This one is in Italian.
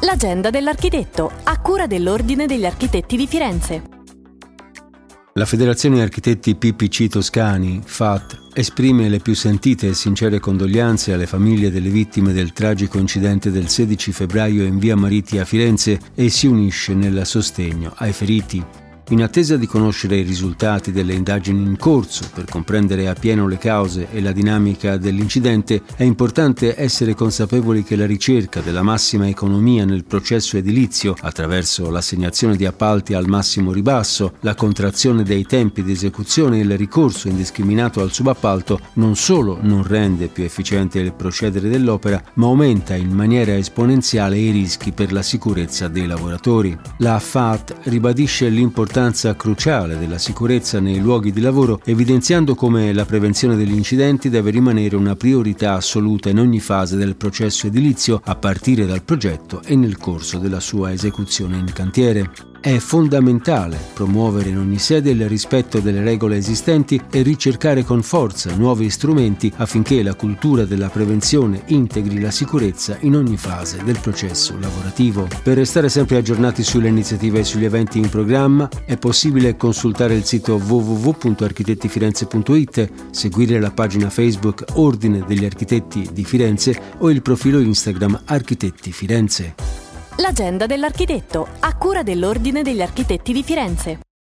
L'agenda dell'architetto, a cura dell'Ordine degli Architetti di Firenze. La Federazione Architetti PPC Toscani, FAT, esprime le più sentite e sincere condoglianze alle famiglie delle vittime del tragico incidente del 16 febbraio in via Mariti a Firenze e si unisce nel sostegno ai feriti. In attesa di conoscere i risultati delle indagini in corso per comprendere appieno le cause e la dinamica dell'incidente, è importante essere consapevoli che la ricerca della massima economia nel processo edilizio, attraverso l'assegnazione di appalti al massimo ribasso, la contrazione dei tempi di esecuzione e il ricorso indiscriminato al subappalto, non solo non rende più efficiente il procedere dell'opera, ma aumenta in maniera esponenziale i rischi per la sicurezza dei lavoratori. La FAT ribadisce l'importanza l'importanza cruciale della sicurezza nei luoghi di lavoro, evidenziando come la prevenzione degli incidenti deve rimanere una priorità assoluta in ogni fase del processo edilizio, a partire dal progetto e nel corso della sua esecuzione in cantiere. È fondamentale promuovere in ogni sede il rispetto delle regole esistenti e ricercare con forza nuovi strumenti affinché la cultura della prevenzione integri la sicurezza in ogni fase del processo lavorativo. Per restare sempre aggiornati sulle iniziative e sugli eventi in programma è possibile consultare il sito www.architettifirenze.it, seguire la pagina Facebook Ordine degli Architetti di Firenze o il profilo Instagram Architetti Firenze. L'agenda dell'architetto, a cura dell'Ordine degli Architetti di Firenze.